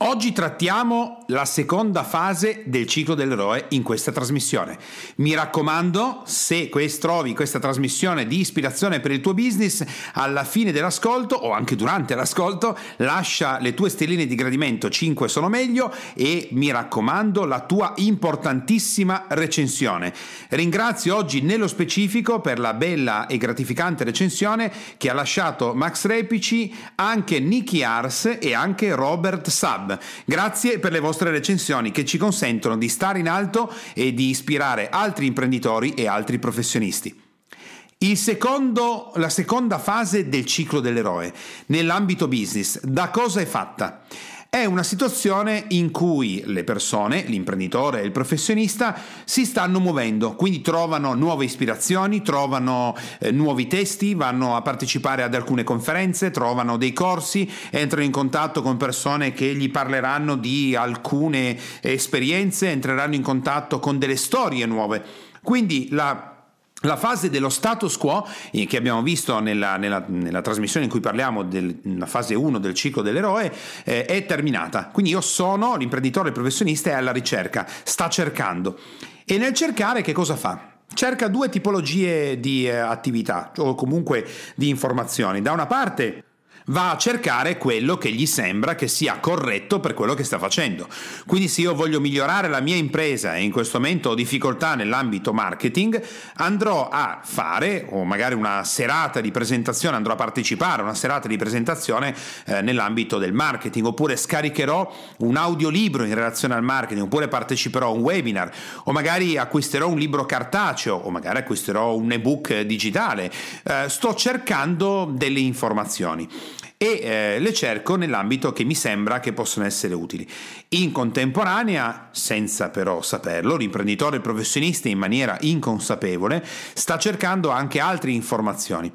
Oggi trattiamo la seconda fase del ciclo dell'eroe in questa trasmissione. Mi raccomando, se trovi questa trasmissione di ispirazione per il tuo business, alla fine dell'ascolto o anche durante l'ascolto, lascia le tue stelline di gradimento, 5 sono meglio, e mi raccomando la tua importantissima recensione. Ringrazio oggi nello specifico per la bella e gratificante recensione che ha lasciato Max Repici, anche Nicky Ars e anche Robert Sab. Grazie per le vostre recensioni che ci consentono di stare in alto e di ispirare altri imprenditori e altri professionisti. Secondo, la seconda fase del ciclo dell'eroe, nell'ambito business, da cosa è fatta? È una situazione in cui le persone, l'imprenditore e il professionista, si stanno muovendo, quindi trovano nuove ispirazioni, trovano eh, nuovi testi, vanno a partecipare ad alcune conferenze, trovano dei corsi, entrano in contatto con persone che gli parleranno di alcune esperienze, entreranno in contatto con delle storie nuove. Quindi la la fase dello status quo, eh, che abbiamo visto nella, nella, nella trasmissione in cui parliamo della fase 1 del ciclo dell'eroe, eh, è terminata. Quindi io sono l'imprenditore professionista e alla ricerca, sta cercando. E nel cercare che cosa fa? Cerca due tipologie di eh, attività o comunque di informazioni. Da una parte va a cercare quello che gli sembra che sia corretto per quello che sta facendo. Quindi se io voglio migliorare la mia impresa e in questo momento ho difficoltà nell'ambito marketing, andrò a fare o magari una serata di presentazione, andrò a partecipare a una serata di presentazione eh, nell'ambito del marketing oppure scaricherò un audiolibro in relazione al marketing oppure parteciperò a un webinar o magari acquisterò un libro cartaceo o magari acquisterò un ebook digitale. Eh, sto cercando delle informazioni e eh, le cerco nell'ambito che mi sembra che possono essere utili. In contemporanea, senza però saperlo, l'imprenditore professionista in maniera inconsapevole sta cercando anche altre informazioni.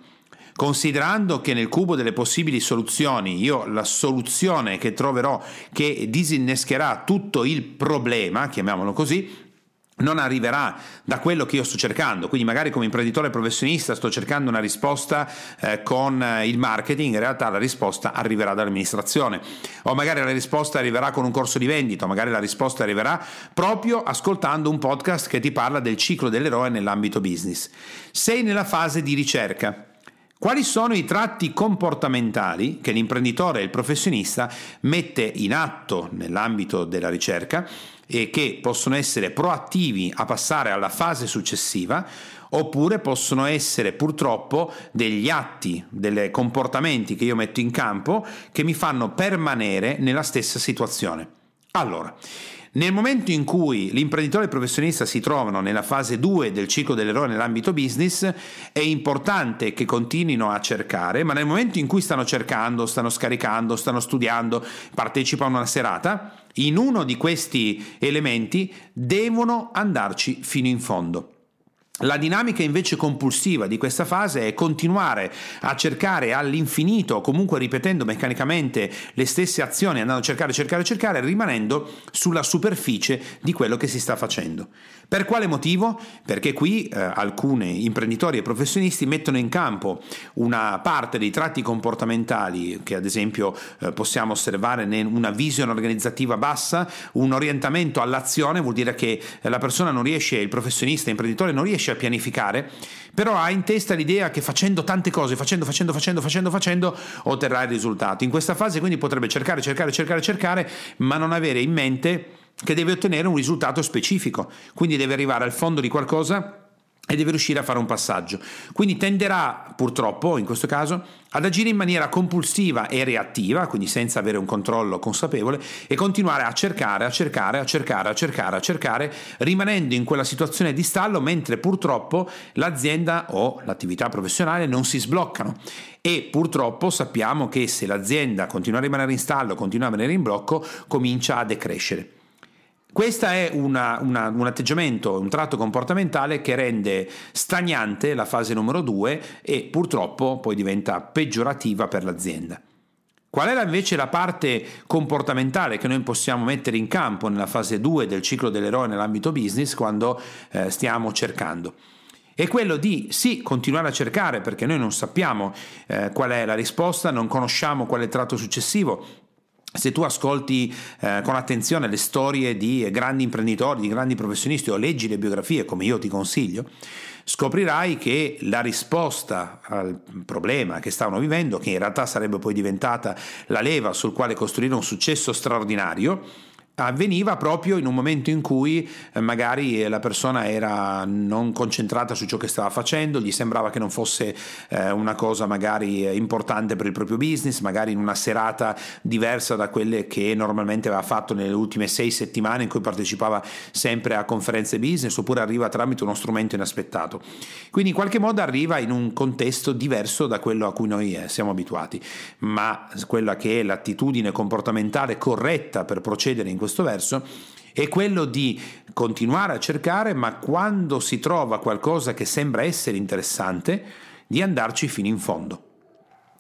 Considerando che nel cubo delle possibili soluzioni io la soluzione che troverò che disinnescherà tutto il problema, chiamiamolo così, non arriverà da quello che io sto cercando, quindi magari come imprenditore professionista sto cercando una risposta eh, con eh, il marketing, in realtà la risposta arriverà dall'amministrazione o magari la risposta arriverà con un corso di vendita, o magari la risposta arriverà proprio ascoltando un podcast che ti parla del ciclo dell'eroe nell'ambito business. Sei nella fase di ricerca. Quali sono i tratti comportamentali che l'imprenditore e il professionista mette in atto nell'ambito della ricerca e che possono essere proattivi a passare alla fase successiva oppure possono essere purtroppo degli atti, dei comportamenti che io metto in campo che mi fanno permanere nella stessa situazione. Allora, nel momento in cui l'imprenditore e il professionista si trovano nella fase 2 del ciclo dell'errore nell'ambito business, è importante che continuino a cercare, ma nel momento in cui stanno cercando, stanno scaricando, stanno studiando, partecipano a una serata, in uno di questi elementi devono andarci fino in fondo. La dinamica invece compulsiva di questa fase è continuare a cercare all'infinito, comunque ripetendo meccanicamente le stesse azioni, andando a cercare, cercare, cercare, rimanendo sulla superficie di quello che si sta facendo. Per quale motivo? Perché qui eh, alcuni imprenditori e professionisti mettono in campo una parte dei tratti comportamentali che ad esempio eh, possiamo osservare in una visione organizzativa bassa, un orientamento all'azione, vuol dire che la persona non riesce, il professionista, l'imprenditore non riesce a pianificare, però ha in testa l'idea che facendo tante cose, facendo, facendo, facendo, facendo, facendo, otterrà il risultato. In questa fase quindi potrebbe cercare, cercare, cercare, cercare, ma non avere in mente che deve ottenere un risultato specifico, quindi deve arrivare al fondo di qualcosa e deve riuscire a fare un passaggio. Quindi tenderà, purtroppo, in questo caso, ad agire in maniera compulsiva e reattiva, quindi senza avere un controllo consapevole, e continuare a cercare, a cercare, a cercare, a cercare, a cercare, rimanendo in quella situazione di stallo, mentre purtroppo l'azienda o l'attività professionale non si sbloccano. E purtroppo sappiamo che se l'azienda continua a rimanere in stallo, continua a rimanere in blocco, comincia a decrescere. Questo è una, una, un atteggiamento, un tratto comportamentale che rende stagnante la fase numero due e purtroppo poi diventa peggiorativa per l'azienda. Qual è invece la parte comportamentale che noi possiamo mettere in campo nella fase 2 del ciclo dell'eroe nell'ambito business quando eh, stiamo cercando? È quello di sì continuare a cercare perché noi non sappiamo eh, qual è la risposta, non conosciamo qual è il tratto successivo, se tu ascolti eh, con attenzione le storie di grandi imprenditori, di grandi professionisti o leggi le biografie come io ti consiglio, scoprirai che la risposta al problema che stavano vivendo, che in realtà sarebbe poi diventata la leva sul quale costruire un successo straordinario, avveniva proprio in un momento in cui eh, magari la persona era non concentrata su ciò che stava facendo, gli sembrava che non fosse eh, una cosa magari eh, importante per il proprio business, magari in una serata diversa da quelle che normalmente aveva fatto nelle ultime sei settimane in cui partecipava sempre a conferenze business oppure arriva tramite uno strumento inaspettato. Quindi in qualche modo arriva in un contesto diverso da quello a cui noi siamo abituati, ma quella che è l'attitudine comportamentale corretta per procedere in questo verso è quello di continuare a cercare, ma quando si trova qualcosa che sembra essere interessante, di andarci fino in fondo.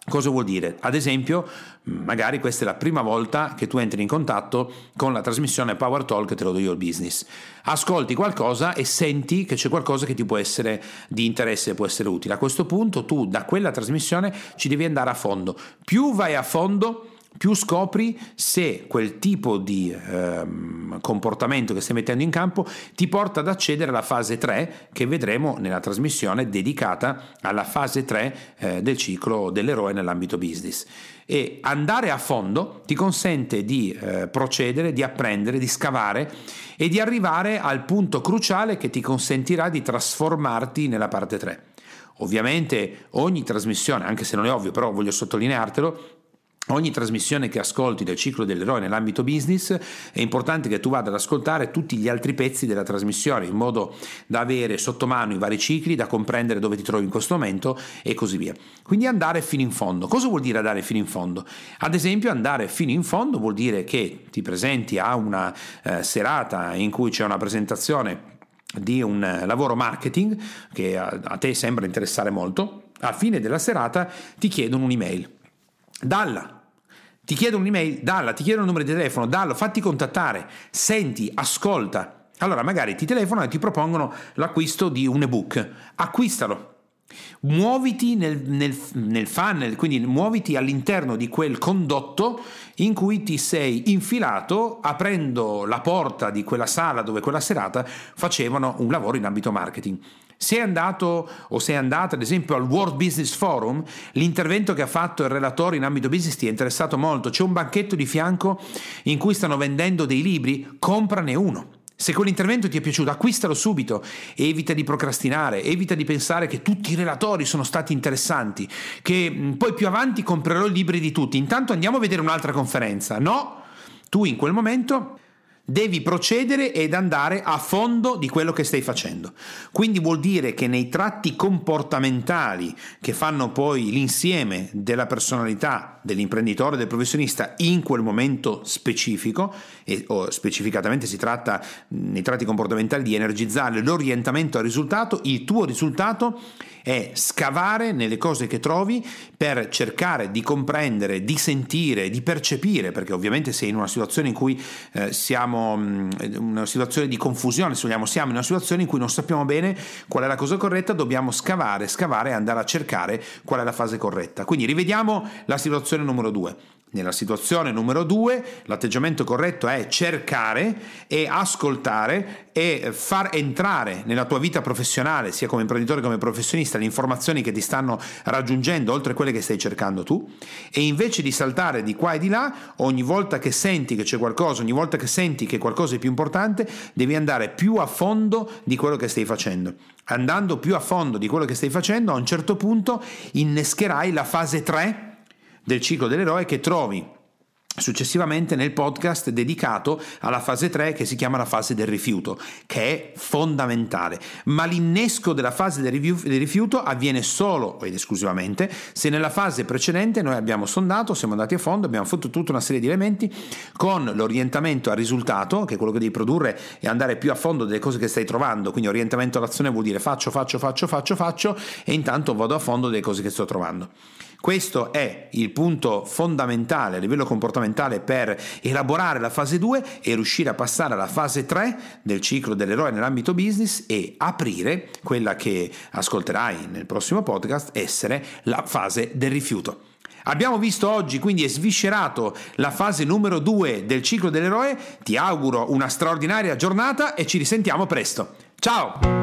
Cosa vuol dire? Ad esempio, magari questa è la prima volta che tu entri in contatto con la trasmissione Power Talk Te lo do io il business. Ascolti qualcosa e senti che c'è qualcosa che ti può essere di interesse, può essere utile. A questo punto tu da quella trasmissione ci devi andare a fondo. Più vai a fondo, più scopri se quel tipo di ehm, comportamento che stai mettendo in campo ti porta ad accedere alla fase 3 che vedremo nella trasmissione dedicata alla fase 3 eh, del ciclo dell'eroe nell'ambito business. E andare a fondo ti consente di eh, procedere, di apprendere, di scavare e di arrivare al punto cruciale che ti consentirà di trasformarti nella parte 3. Ovviamente ogni trasmissione, anche se non è ovvio, però voglio sottolineartelo, Ogni trasmissione che ascolti del ciclo dell'eroe nell'ambito business è importante che tu vada ad ascoltare tutti gli altri pezzi della trasmissione in modo da avere sotto mano i vari cicli, da comprendere dove ti trovi in questo momento e così via. Quindi andare fino in fondo. Cosa vuol dire andare fino in fondo? Ad esempio andare fino in fondo vuol dire che ti presenti a una eh, serata in cui c'è una presentazione di un eh, lavoro marketing che a, a te sembra interessare molto. A fine della serata ti chiedono un'email Dalla. Ti chiedo un'email, dalla, ti chiedo un numero di telefono, dallo, fatti contattare, senti, ascolta. Allora magari ti telefonano e ti propongono l'acquisto di un ebook. Acquistalo. Muoviti nel, nel, nel funnel, quindi muoviti all'interno di quel condotto in cui ti sei infilato aprendo la porta di quella sala dove quella serata facevano un lavoro in ambito marketing. Sei andato o sei andata ad esempio al World Business Forum, l'intervento che ha fatto il relatore in ambito business ti è interessato molto, c'è un banchetto di fianco in cui stanno vendendo dei libri, comprane uno. Se quell'intervento ti è piaciuto, acquistalo subito, evita di procrastinare, evita di pensare che tutti i relatori sono stati interessanti, che poi più avanti comprerò i libri di tutti, intanto andiamo a vedere un'altra conferenza. No, tu in quel momento Devi procedere ed andare a fondo di quello che stai facendo. Quindi vuol dire che nei tratti comportamentali che fanno poi l'insieme della personalità dell'imprenditore, del professionista in quel momento specifico, e o specificatamente si tratta nei tratti comportamentali di energizzare l'orientamento al risultato, il tuo risultato è scavare nelle cose che trovi per cercare di comprendere, di sentire, di percepire, perché ovviamente sei in una situazione in cui eh, siamo mm, una situazione di confusione, se vogliamo, siamo in una situazione in cui non sappiamo bene qual è la cosa corretta, dobbiamo scavare, scavare e andare a cercare qual è la fase corretta. Quindi rivediamo la situazione numero due. Nella situazione numero due l'atteggiamento corretto è cercare e ascoltare e far entrare nella tua vita professionale, sia come imprenditore che come professionista, le informazioni che ti stanno raggiungendo oltre quelle che stai cercando tu e invece di saltare di qua e di là, ogni volta che senti che c'è qualcosa, ogni volta che senti che qualcosa è più importante, devi andare più a fondo di quello che stai facendo. Andando più a fondo di quello che stai facendo, a un certo punto innescherai la fase 3 del ciclo dell'eroe che trovi successivamente nel podcast dedicato alla fase 3 che si chiama la fase del rifiuto, che è fondamentale. Ma l'innesco della fase del, rifiuto avviene solo ed esclusivamente se nella fase precedente noi abbiamo sondato, siamo andati a fondo, abbiamo fatto tutta una serie di elementi con l'orientamento al risultato, che è quello che devi produrre e andare più a fondo delle cose che stai trovando. Quindi orientamento all'azione vuol dire faccio, faccio, faccio, faccio, faccio e intanto vado a fondo delle cose che sto trovando. Questo è il punto fondamentale a livello comportamentale per elaborare la fase 2 e riuscire a passare alla fase 3 del ciclo dell'eroe nell'ambito business e aprire quella che ascolterai nel prossimo podcast, essere la fase del rifiuto. Abbiamo visto oggi quindi e sviscerato la fase numero 2 del ciclo dell'eroe, ti auguro una straordinaria giornata e ci risentiamo presto. Ciao!